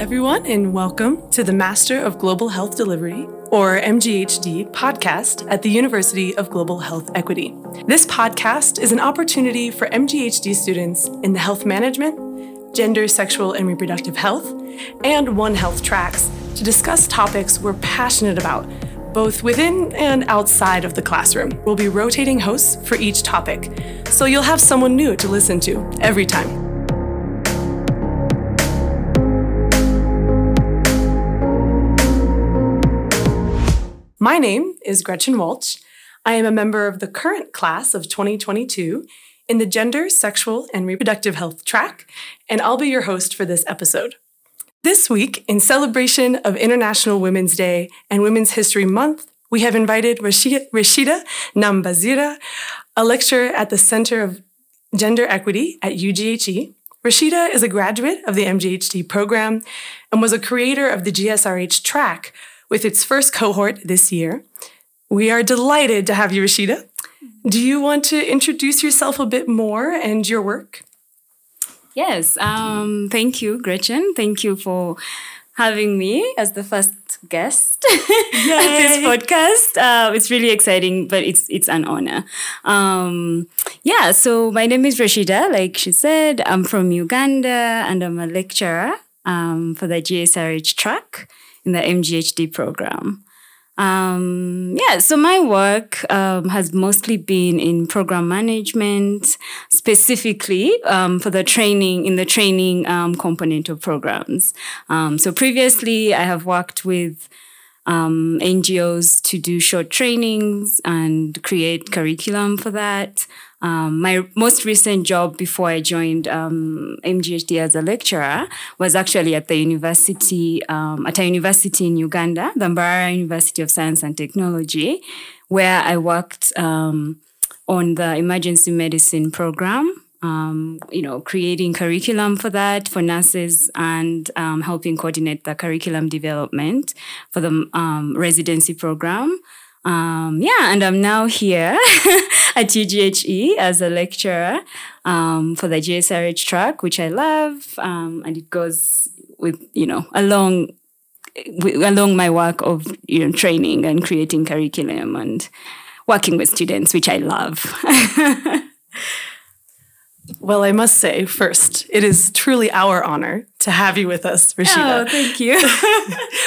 everyone, and welcome to the Master of Global Health Delivery, or MGHD, podcast at the University of Global Health Equity. This podcast is an opportunity for MGHD students in the health management, gender, sexual, and reproductive health, and One Health tracks to discuss topics we're passionate about, both within and outside of the classroom. We'll be rotating hosts for each topic, so you'll have someone new to listen to every time. My name is Gretchen Walch. I am a member of the current class of 2022 in the Gender, Sexual, and Reproductive Health track, and I'll be your host for this episode. This week, in celebration of International Women's Day and Women's History Month, we have invited Rashidah, Nambaziira, a lecturer at the Center of Gender Equity at UGHE. Rashidah is a graduate of the MGHD program and was a creator of the GSRH track, with its first cohort this year. We are delighted to have you, Rashidah. Do you want to introduce yourself a bit more and your work? Yes, um, thank you, Gretchen. Thank you for having me as the first guest at this podcast. Uh, it's really exciting, but it's it's an honor. Um, yeah, so my name is Rashidah. Like she said, I'm from Uganda and I'm a lecturer um, for the GSRH track in the MGHD program. Um, yeah, so my work um, has mostly been in program management, specifically um, for the training in the training um, component of programs. Um, so previously, I have worked with um, NGOs to do short trainings and create curriculum for that. Um, my most recent job before I joined um, MGHD as a lecturer was actually at the university, um, at a university in Uganda, the Mbarara University of Science and Technology, where I worked um, on the emergency medicine program. Um, you know, creating curriculum for that for nurses and um, helping coordinate the curriculum development for the residency program. Um, yeah, and I'm now here at UGHE as a lecturer um, for the GSRH track, which I love, um, and it goes with you know along along my work of you know training and creating curriculum and working with students, which I love. Well, I must say, first, it is truly our honor to have you with us, Rashidah. Oh, thank you.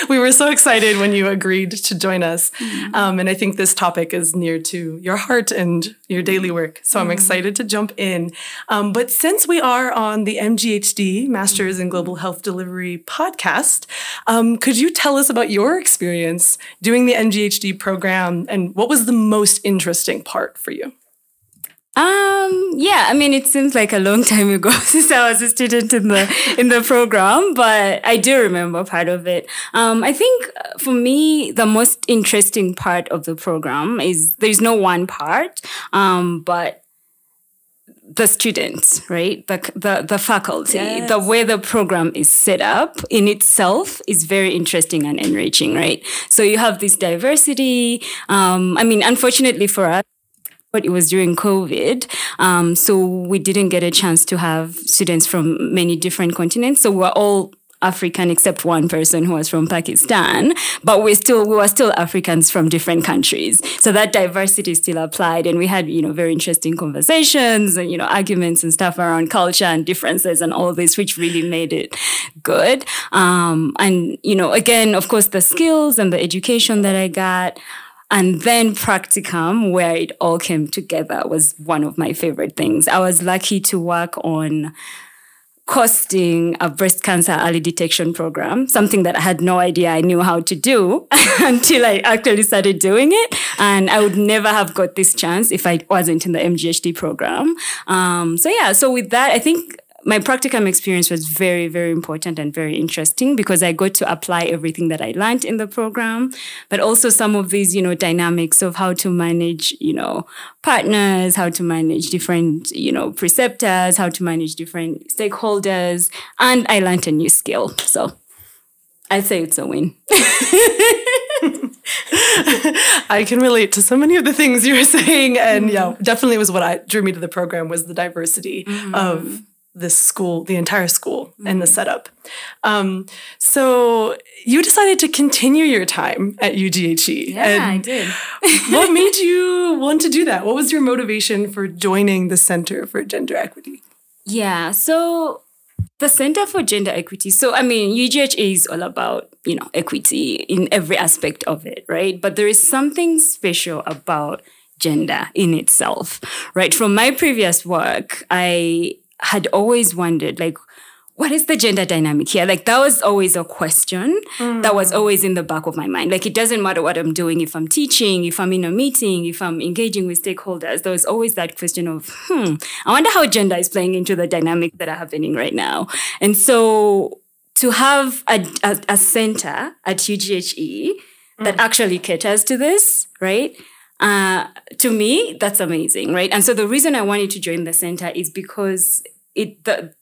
we were so excited when you agreed to join us. Mm. Um, and I think this topic is near to your heart and your daily work. So mm. I'm excited to jump in. Um, but since we are on the MGHD, Masters in Global Health Delivery podcast, um, could you tell us about your experience doing the MGHD program and what was the most interesting part for you? Um, I mean, it seems like a long time ago since I was a student in the, in the program, but I do remember part of it. Um, I think uh, for me, the most interesting part of the program is there's no one part, um, but the students, right? The, the, the faculty, yes. the way the program is set up in itself is very interesting and enriching, right? So you have this diversity. Um, I mean, unfortunately for us, but it was during COVID. Um, so we didn't get a chance to have students from many different continents. So we're all African except one person who was from Pakistan, but we still we were still Africans from different countries. So that diversity still applied, and we had you know very interesting conversations and you know arguments and stuff around culture and differences and all this, which really made it good. Um, and you know again, of course, the skills and the education that I got. And then practicum, where it all came together, was one of my favorite things. I was lucky to work on costing a breast cancer early detection program, something that I had no idea I knew how to do until I actually started doing it. And I would never have got this chance if I wasn't in the MGHD program. Um, so yeah, so with that, I think my practicum experience was very, very important and very interesting because I got to apply everything that I learned in the program, but also some of these, you know, dynamics of how to manage, you know, partners, how to manage different, you know, preceptors, how to manage different stakeholders. And I learned a new skill. So I'd say it's a win. I can relate to so many of the things you were saying. And mm-hmm. yeah, definitely was what I drew me to the program was the diversity mm-hmm. of this school, the entire school, mm-hmm. and the setup. Um, so you decided to continue your time at UGHE. Yeah, I did. what made you want to do that? What was your motivation for joining the Center for Gender Equity? Yeah, so the Center for Gender Equity. So, I mean, UGHE is all about, you know, equity in every aspect of it, right? But there is something special about gender in itself, right? From my previous work, I had always wondered, like, what is the gender dynamic here? Like that was always a question mm. that was mm. always in the back of my mind. Like it doesn't matter what I'm doing, if I'm teaching, if I'm in a meeting, if I'm engaging with stakeholders, there was always that question of, hmm, I wonder how gender is playing into the dynamic that are happening right now. And so to have a, a, a center at UGHE mm. that actually caters to this, right? Uh, to me, that's amazing, right? And so the reason I wanted to join the center is because it the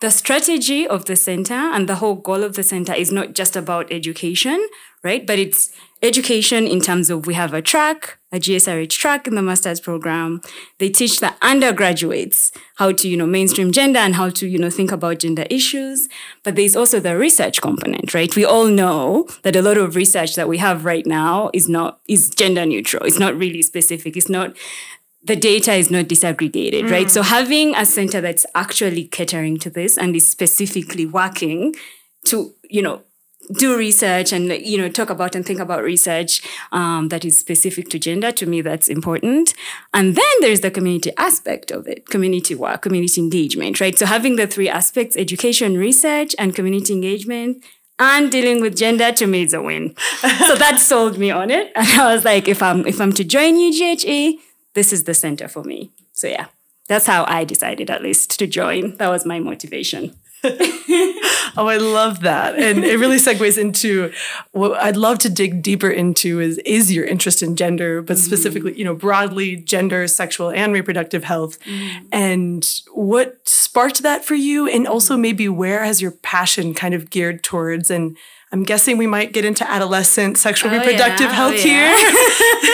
the strategy of the center and the whole goal of the center is not just about education, right? But it's education in terms of we have a track, a GSRH track in the master's program. They teach the undergraduates how to, you know, mainstream gender and how to, you know, think about gender issues. But there's also the research component, right? We all know that a lot of research that we have right now is not, is gender neutral. It's not really specific. It's not the data is not disaggregated, mm. right? So having a center that's actually catering to this and is specifically working to, you know, do research and you know talk about and think about research um, that is specific to gender to me that's important and then there's the community aspect of it community work community engagement right so having the three aspects education research and community engagement and dealing with gender to me is a win so that sold me on it and i was like if i'm if i'm to join ughe this is the center for me. So yeah, that's how I decided at least to join. That was my motivation. oh, I love that. And it really segues into what I'd love to dig deeper into is is your interest in gender, but mm-hmm. specifically, you know, broadly gender, sexual and reproductive health. Mm-hmm. And what sparked that for you? And also maybe where has your passion kind of geared towards and I'm guessing we might get into adolescent sexual oh, reproductive yeah. health oh, yeah.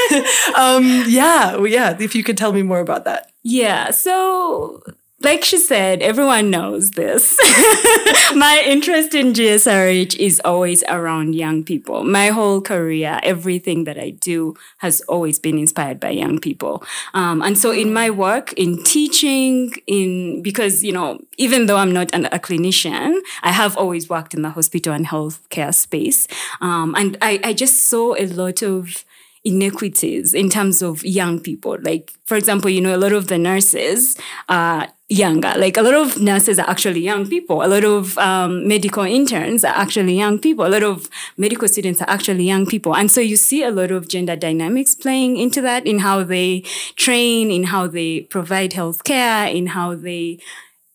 here. um, yeah, well, yeah. If you could tell me more about that. Yeah. So like she said, everyone knows this. my interest in GSRH is always around young people. My whole career, everything that I do has always been inspired by young people. Um, and so in my work, in teaching, in, because, you know, even though I'm not an, a clinician, I have always worked in the hospital and healthcare space. Um, and I, I just saw a lot of, inequities in terms of young people. Like, for example, you know, a lot of the nurses are younger. Like, a lot of nurses are actually young people. A lot of um, medical interns are actually young people. A lot of medical students are actually young people. And so you see a lot of gender dynamics playing into that in how they train, in how they provide health care, in how they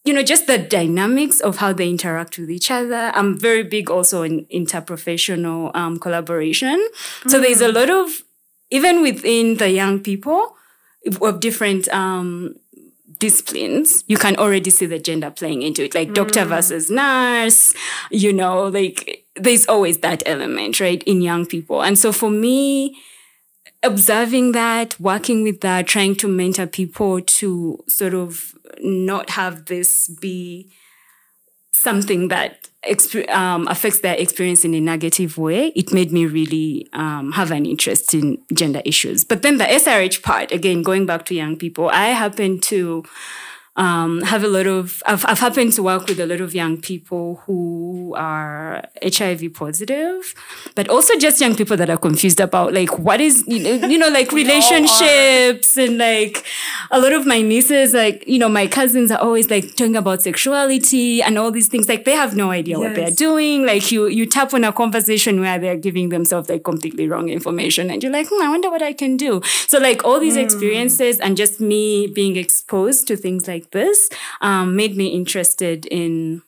you know, just the dynamics of how they interact with each other. I'm very big also in interprofessional um, collaboration. Mm. So there's a lot of even within the young people of different um, disciplines, you can already see the gender playing into it, like mm. doctor versus nurse, you know, like there's always that element, right, in young people. And so for me, observing that, working with that, trying to mentor people to sort of not have this be something that um, affects their experience in a negative way, it made me really um, have an interest in gender issues. But then the SRH part, again, going back to young people, I happen to um, have a lot of, I've, I've happened to work with a lot of young people who are HIV positive, but also just young people that are confused about like, what is, you know, you know like relationships and like a lot of my nieces, like, you know, my cousins are always like talking about sexuality and all these things. Like they have no idea yes. what they're doing. Like you, you tap on a conversation where they're giving themselves like completely wrong information and you're like, hmm, I wonder what I can do. So like all these mm. experiences and just me being exposed to things like this um, made me interested in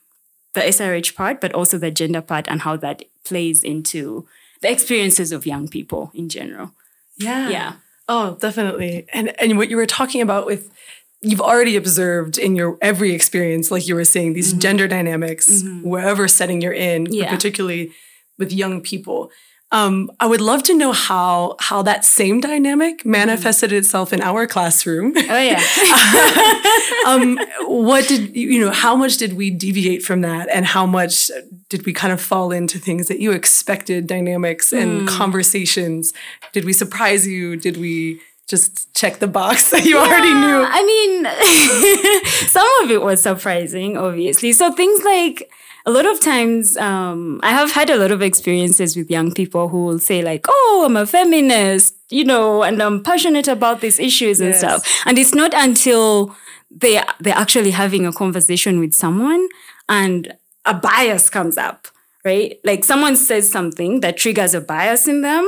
the SRH part, but also the gender part and how that plays into the experiences of young people in general. Yeah. Yeah. Oh, definitely. And and what you were talking about with you've already observed in your every experience, like you were saying, these mm-hmm. gender dynamics, mm-hmm. wherever setting you're in, yeah. particularly with young people. Um, I would love to know how how that same dynamic manifested itself in our classroom. Oh yeah. um, what did you know? How much did we deviate from that, and how much did we kind of fall into things that you expected dynamics and conversations? Did we surprise you? Did we just check the box that you already knew? I mean, some of it was surprising, obviously. So things like a lot of times, um, I have had a lot of experiences with young people who will say like, "Oh, I'm a feminist," you know, and I'm passionate about these issues and Yes. stuff. And it's not until they they're actually having a conversation with someone and a bias comes up, right? Like someone says something that triggers a bias in them.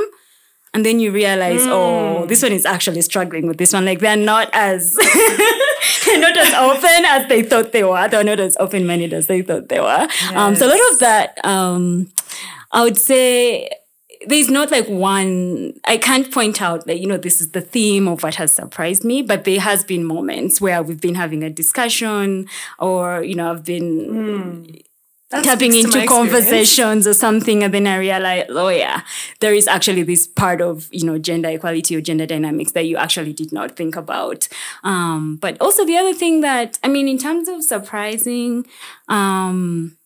And then you realize, oh, this one is actually struggling with this one. Like they're not as they're not as open as they thought they were. They're not as open-minded as they thought they were. Um, so a lot of that, um, I would say, there's not like one. I can't point out that you know this is the theme of what has surprised me, but there has been moments where we've been having a discussion, or you know, I've been Tapping into conversations or something and then i realized oh yeah there is actually this part of you know gender equality or gender dynamics that you actually did not think about. Um, but also the other thing that i mean in terms of surprising um,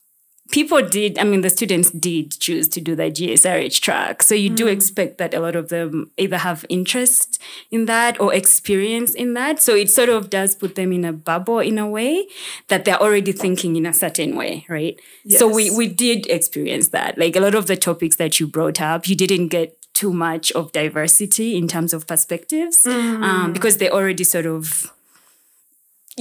people did i mean the students did choose to do the gsrh track. So you do expect that a lot of them either have interest in that or experience in that. So it sort of does put them in a bubble in a way that they're already thinking in a certain way right? So we we did experience that. Like a lot of the topics that you brought up you didn't get too much of diversity in terms of perspectives um, because they already sort of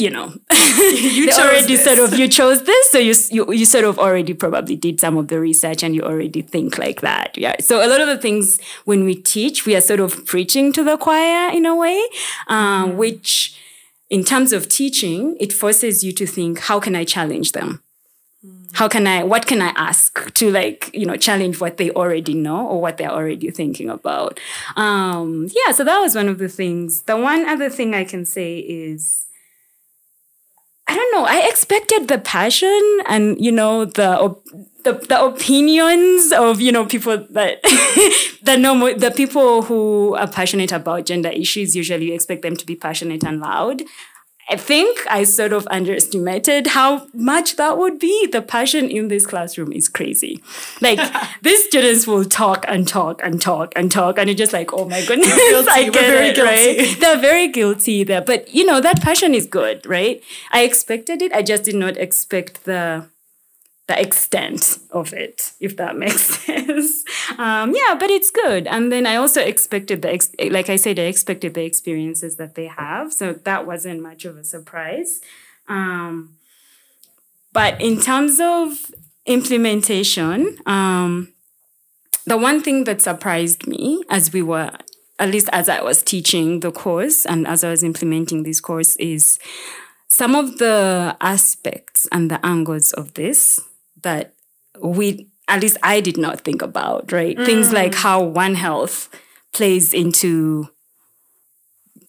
you know. You chose already this. sort of you chose this so you, you you sort of already probably did some of the research and you already think like that yeah. So a lot of the things when we teach we are sort of preaching to the choir in a way um, which in terms of teaching it forces you to think how can i challenge them? How can i what can i ask to like you know challenge what they already know or what they're already thinking about? Um yeah so that was one of the things. The one other thing i can say is I don't know. I expected the passion and you know the op- the, the opinions of you know people that the normal the people who are passionate about gender issues. Usually, you expect them to be passionate and loud. I think I sort of underestimated how much that would be. The passion in this classroom is crazy. Like these students will talk and talk and talk and talk, and you're just like, oh my goodness. I We're get it, guilty. right? They're very guilty there, but you know that passion is good, right? I expected it. I just did not expect the the extent of it, if that makes sense. Um, yeah, but it's good. And then I also expected the, ex- like I said, I expected the experiences that they have. So that wasn't much of a surprise. Um, but in terms of implementation, um, the one thing that surprised me as we were, at least as I was teaching the course and as I was implementing this course, is some of the aspects and the angles of this that we, at least I did not think about, right? Things like how One Health plays into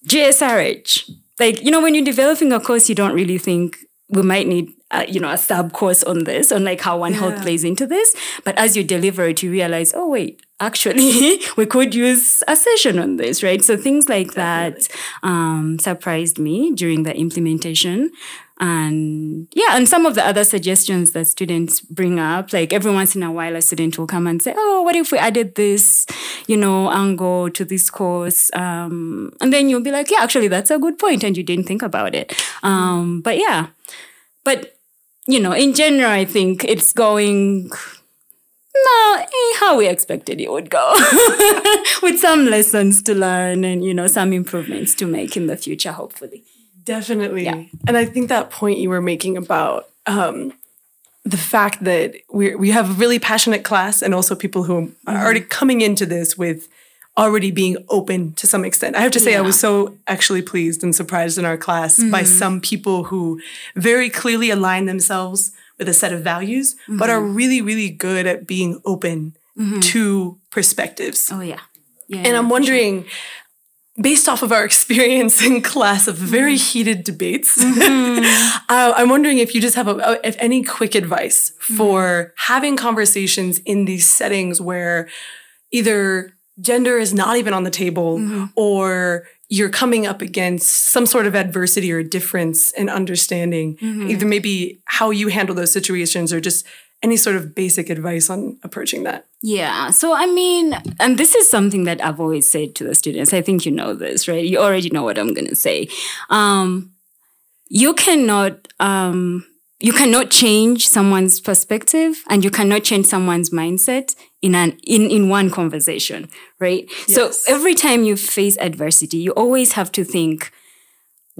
GSRH. Like, you know, when you're developing a course, you don't really think we might need, uh, you know, a sub course on this, on like how One Health plays into this. But as you deliver it, you realize, oh, wait, actually, we could use a session on this, right? So things like that um, surprised me during the implementation. And yeah, and some of the other suggestions that students bring up, like every once in a while, a student will come and say, "Oh, what if we added this, you know, angle to this course?" Um, and then you'll be like, "Yeah, actually, that's a good point, and you didn't think about it." Um, but yeah, but you know, in general, I think it's going. No, eh, how we expected it would go, with some lessons to learn and you know some improvements to make in the future, hopefully. Definitely. Yeah. And I think that point you were making about um, the fact that we we have a really passionate class and also people who are mm-hmm. already coming into this with already being open to some extent. I have to say, I was so actually pleased and surprised in our class by mm-hmm. some people who very clearly align themselves with a set of values, but are mm-hmm. really, really good at being open to perspectives. Oh yeah, yeah. And I'm wondering, based off of our experience in class of very heated debates, uh, I'm wondering if you just have a, if any quick advice for having conversations in these settings where either gender is not even on the table Mm-hmm. or you're coming up against some sort of adversity or difference in understanding Mm-hmm. either maybe how you handle those situations or just any sort of basic advice on approaching that Yeah. So, I mean, and this is something that I've always said to the students. I think you know this, right? You already know what I'm going to say. Um, you cannot, um, you cannot change someone's perspective and you cannot change someone's mindset in an in, in one conversation, right? Yes. So every time you face adversity, you always have to think,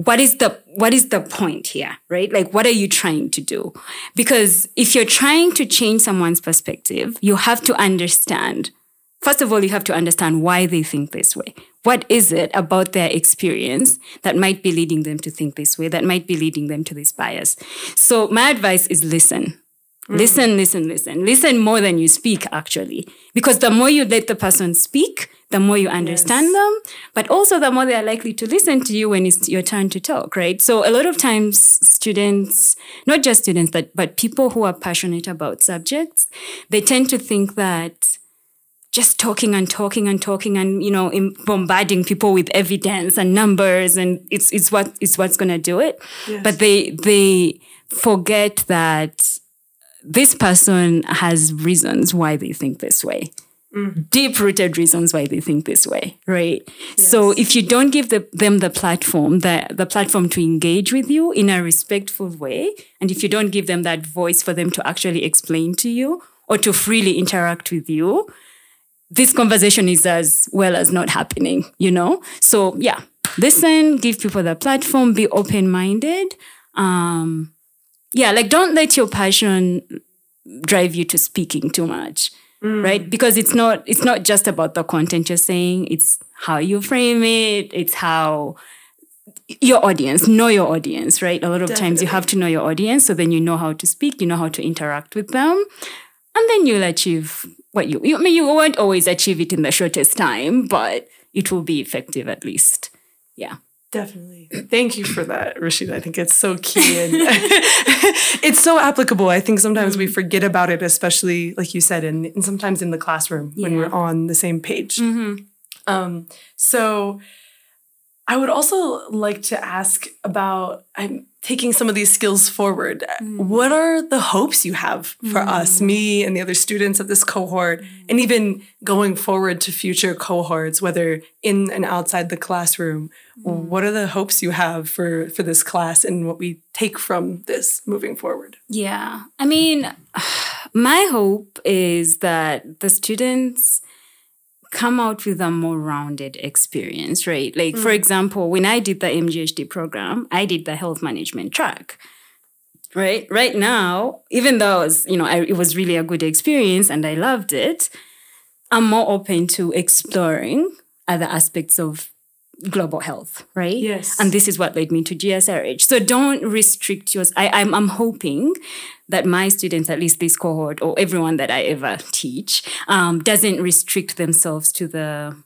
what is the what is the point here right? Like what are you trying to do? Because if you're trying to change someone's perspective you have to understand first of all you have to understand why they think this way. What is it about their experience that might be leading them to think this way that might be leading them to this bias? So my advice is listen. Mm. Listen, listen, listen. Listen more than you speak, actually. Because the more you let the person speak, the more you understand Yes. them, but also the more they are likely to listen to you when it's your turn to talk, right? So a lot of times students, not just students, but, but people who are passionate about subjects, they tend to think that just talking and talking and talking and you know bombarding people with evidence and numbers and it's it's what it's what's going to do it Yes. but they they forget that this person has reasons why they think this way deep rooted reasons why they think this way right so if you don't give the, them the platform the, the platform to engage with you in a respectful way and if you don't give them that voice for them to actually explain to you or to freely interact with you this conversation is as well as not happening, you know? So yeah, listen, give people the platform, be open-minded. Um, yeah, like don't let your passion drive you to speaking too much. Right? Mm. Because it's not it's not just about the content you're saying, it's how you frame it, it's how your audience, know your audience, right? A lot of times you have to know your audience so then you know how to speak, you know how to interact with them and then you'll achieve what you, you I mean you won't always achieve it in the shortest time, but it will be effective at least. Yeah. Definitely. Thank you for that, Rashidah. I think it's so key and it's so applicable. I think sometimes we forget about it, especially like you said, and, and sometimes in the classroom when we're on the same page. Um, so I would also like to ask about I'm taking some of these skills forward. Mm. What are the hopes you have for mm. us, me and the other students of this cohort, and even going forward to future cohorts, whether in and outside the classroom? Mm. What are the hopes you have for for this class and what we take from this moving forward? Yeah. I mean, my hope is that the students come out with a more rounded experience, right? Like, for mm. example, when I did the MGHD program, I did the health management track. Right, right now, even though it was, you know, I, it was really a good experience and I loved it, I'm more open to exploring other aspects of global health, right? Yes. And this is what led me to GSRH. So don't restrict yours. I, I'm, I'm hoping that my students, at least this cohort or everyone that I ever teach, um, doesn't restrict themselves to the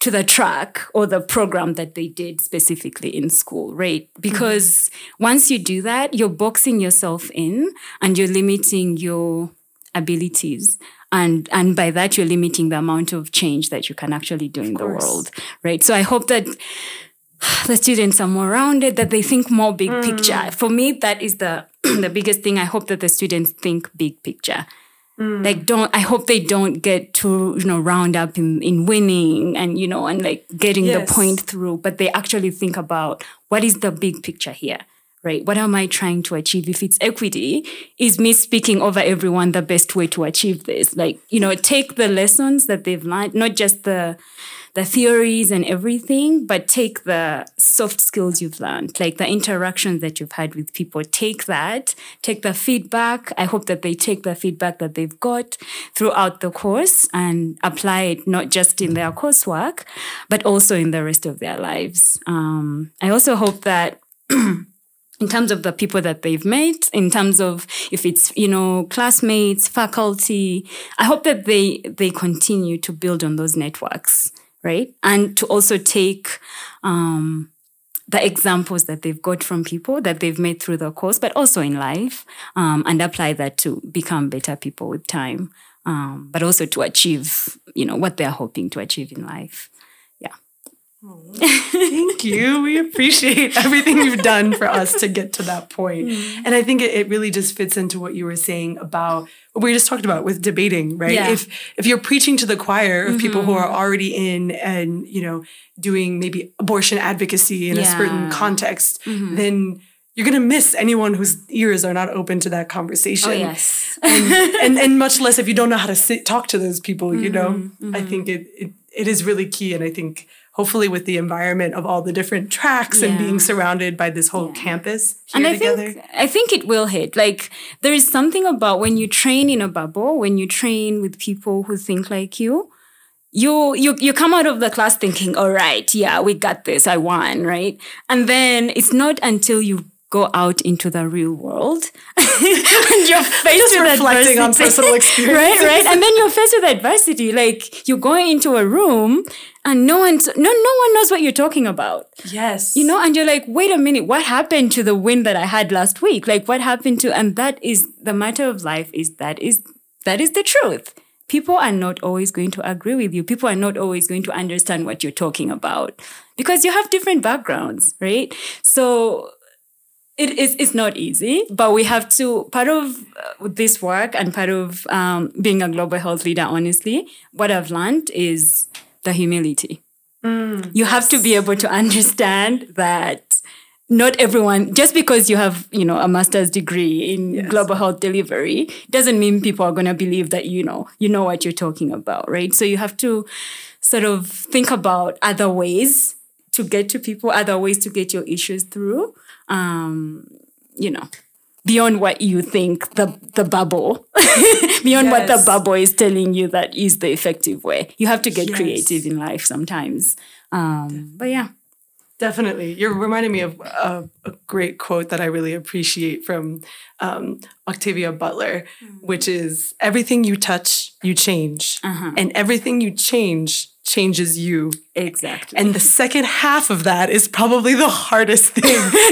to the track or the program that they did specifically in school, right? Because once you do that, you're boxing yourself in and you're limiting your abilities. And, and by that, you're limiting the amount of change that you can actually do in the world, right? So I hope that the students are more rounded, that they think more big mm. picture. For me, that is the the biggest thing. I hope that the students think big picture. Mm. Like don't I hope they don't get too, you know, round up in, in winning and you know and like getting Yes. the point through, but they actually think about what is the big picture here? Right? What am I trying to achieve? If it's equity, is me speaking over everyone the best way to achieve this? Like, you know, take the lessons that they've learned, not just the the theories and everything, but take the soft skills you've learned, like the interactions that you've had with people. Take that, take the feedback. I hope that they take the feedback that they've got throughout the course and apply it not just in their coursework, but also in the rest of their lives. Um, I also hope that in terms of the people that they've met, in terms of if it's you know classmates, faculty, I hope that they they continue to build on those networks, right? And to also take um, the examples that they've got from people that they've made through the course, but also in life, um, and apply that to become better people with time, um, but also to achieve, you know, what they're hoping to achieve in life. Thank you. We appreciate everything you've done for us to get to that point. Mm. And I think it, it, really just fits into what you were saying about what we just talked about with debating, right? Yeah. If if you're preaching to the choir of mm-hmm. people who are mm-hmm. already in and, you know, doing maybe abortion advocacy in yeah. a certain context, mm-hmm. then you're going to miss anyone whose ears are not open to that conversation. Oh, yes. and, and, and much less if you don't know how to sit, talk to those people, mm-hmm. you know? Mm-hmm. I think it, it it is really key. And I think hopefully with the environment of all the different tracks yeah. and being surrounded by this whole yeah. campus and I together. think I think it will hit. Like there is something about when you train in a bubble, when you train with people who think like you, you you you come out of the class thinking, all right, yeah, we got this, I won, right? And then it's not until you go out into the real world. And you're faced with reflecting adversity, on personal experience right right? And then you're faced with adversity. Like you're going into a room and no one no no one knows what you're talking about. Yes. You know and you're like wait a minute what happened to the win that i had last week? Like what happened to and that is the matter of life is that is that is the truth. People are not always going to agree with you. People are not always going to understand what you're talking about because you have different backgrounds right? So it is it's not easy, but we have to part of uh, this work and part of um, being a global health leader. Honestly, what I've learned is the humility. Mm, you yes. have to be able to understand that not everyone just because you have you know a master's degree in yes. global health delivery doesn't mean people are going to believe that you know you know what you're talking about right so you have to sort of think about other ways to get to people other ways to get your issues through um, you know, beyond what you think the the bubble, beyond yes. what the bubble is telling you that is the effective way. You have to get yes. creative in life sometimes. Um, but yeah. Definitely. You're reminding me of a, a, great quote that I really appreciate from um, Octavia Butler, mm-hmm. which is everything you touch, you change. Uh-huh. And everything you change changes you. Exactly. And the second half of that is probably the hardest thing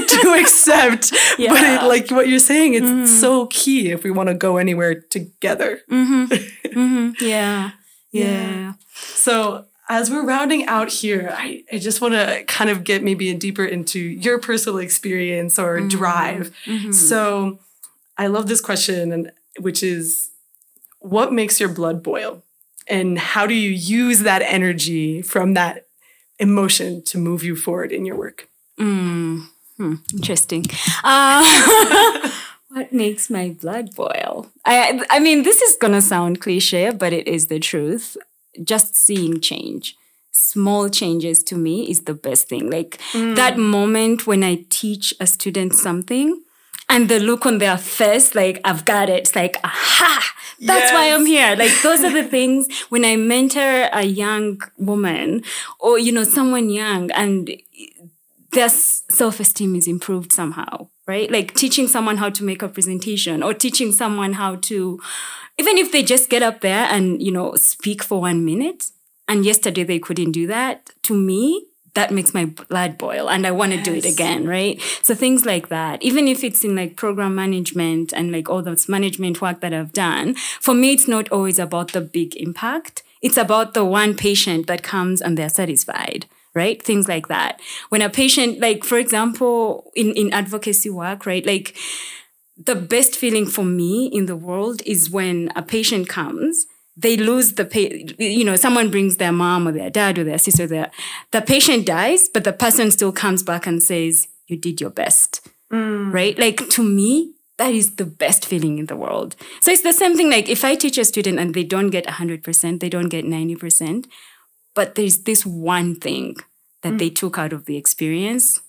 to accept. Yeah. But it, like what you're saying, it's mm-hmm. so key if we want to go anywhere together. Mm-hmm. Mm-hmm. Yeah. yeah. Yeah. So as we're rounding out here, I, I just want to kind of get maybe deeper into your personal experience or mm-hmm. drive. Mm-hmm. So I love this question, and which is what makes your blood boil? And how do you use that energy from that emotion to move you forward in your work mm. hmm. interesting uh, what makes my blood boil i i mean this is gonna sound cliche but it is the truth just seeing change small changes to me is the best thing like mm. that moment when i teach a student something and the look on their face like i've got it it's like aha that's yes. why I'm here. Like those are the things when I mentor a young woman or, you know, someone young and their self-esteem is improved somehow, right? Like teaching someone how to make a presentation or teaching someone how to, even if they just get up there and, you know, speak for one minute. And yesterday they couldn't do that. To me, that makes my blood boil and I want to yes. do it again, right? So things like that, even if it's in like program management and like all those management work that I've done, for me, it's not always about the big impact. It's about the one patient that comes and they're satisfied right things like that when a patient like for example in in advocacy work right like the best feeling for me in the world is when a patient comes they lose the pay, you know, someone brings their mom or their dad or their sister there. The patient dies, but the person still comes back and says, you did your best. Mm. Right? Like to me, that is the best feeling in the world. So it's the same thing. Like if I teach a student and they don't get 100%, they don't get 90%, but there's this one thing that mm. they took out of the experience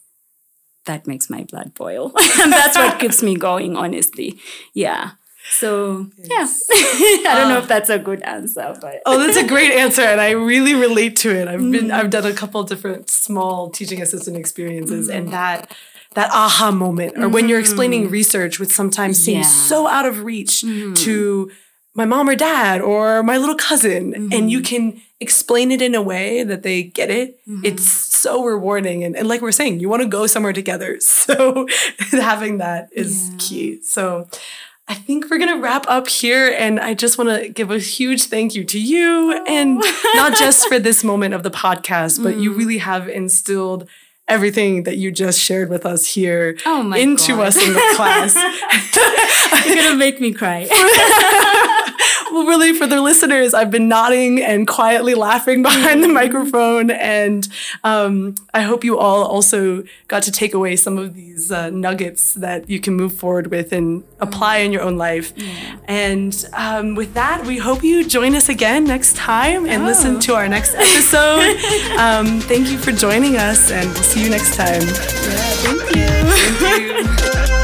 that makes my blood boil. and that's what keeps me going, honestly. Yeah. So yes. yeah, I don't know if that's a good answer, but oh, that's a great answer, and I really relate to it. I've been mm. I've done a couple different small teaching assistant experiences, mm. and that that aha moment, or mm. when you're explaining mm. research, which sometimes seems yeah. so out of reach mm. to my mom or dad or my little cousin, mm-hmm. and you can explain it in a way that they get it. Mm-hmm. It's so rewarding. And, and like we're saying, you want to go somewhere together. So having that is yeah. key. So I think we're going to wrap up here. And I just want to give a huge thank you to you. Oh. And not just for this moment of the podcast, but mm. you really have instilled everything that you just shared with us here oh into God. us in the class. You're going to make me cry. well, really, for the listeners, I've been nodding and quietly laughing behind the mm-hmm. microphone. And um, I hope you all also got to take away some of these uh, nuggets that you can move forward with and apply in your own life. Yeah. And um, with that, we hope you join us again next time and oh. listen to our next episode. um, thank you for joining us, and we'll see you next time. Yeah, thank you. Thank you.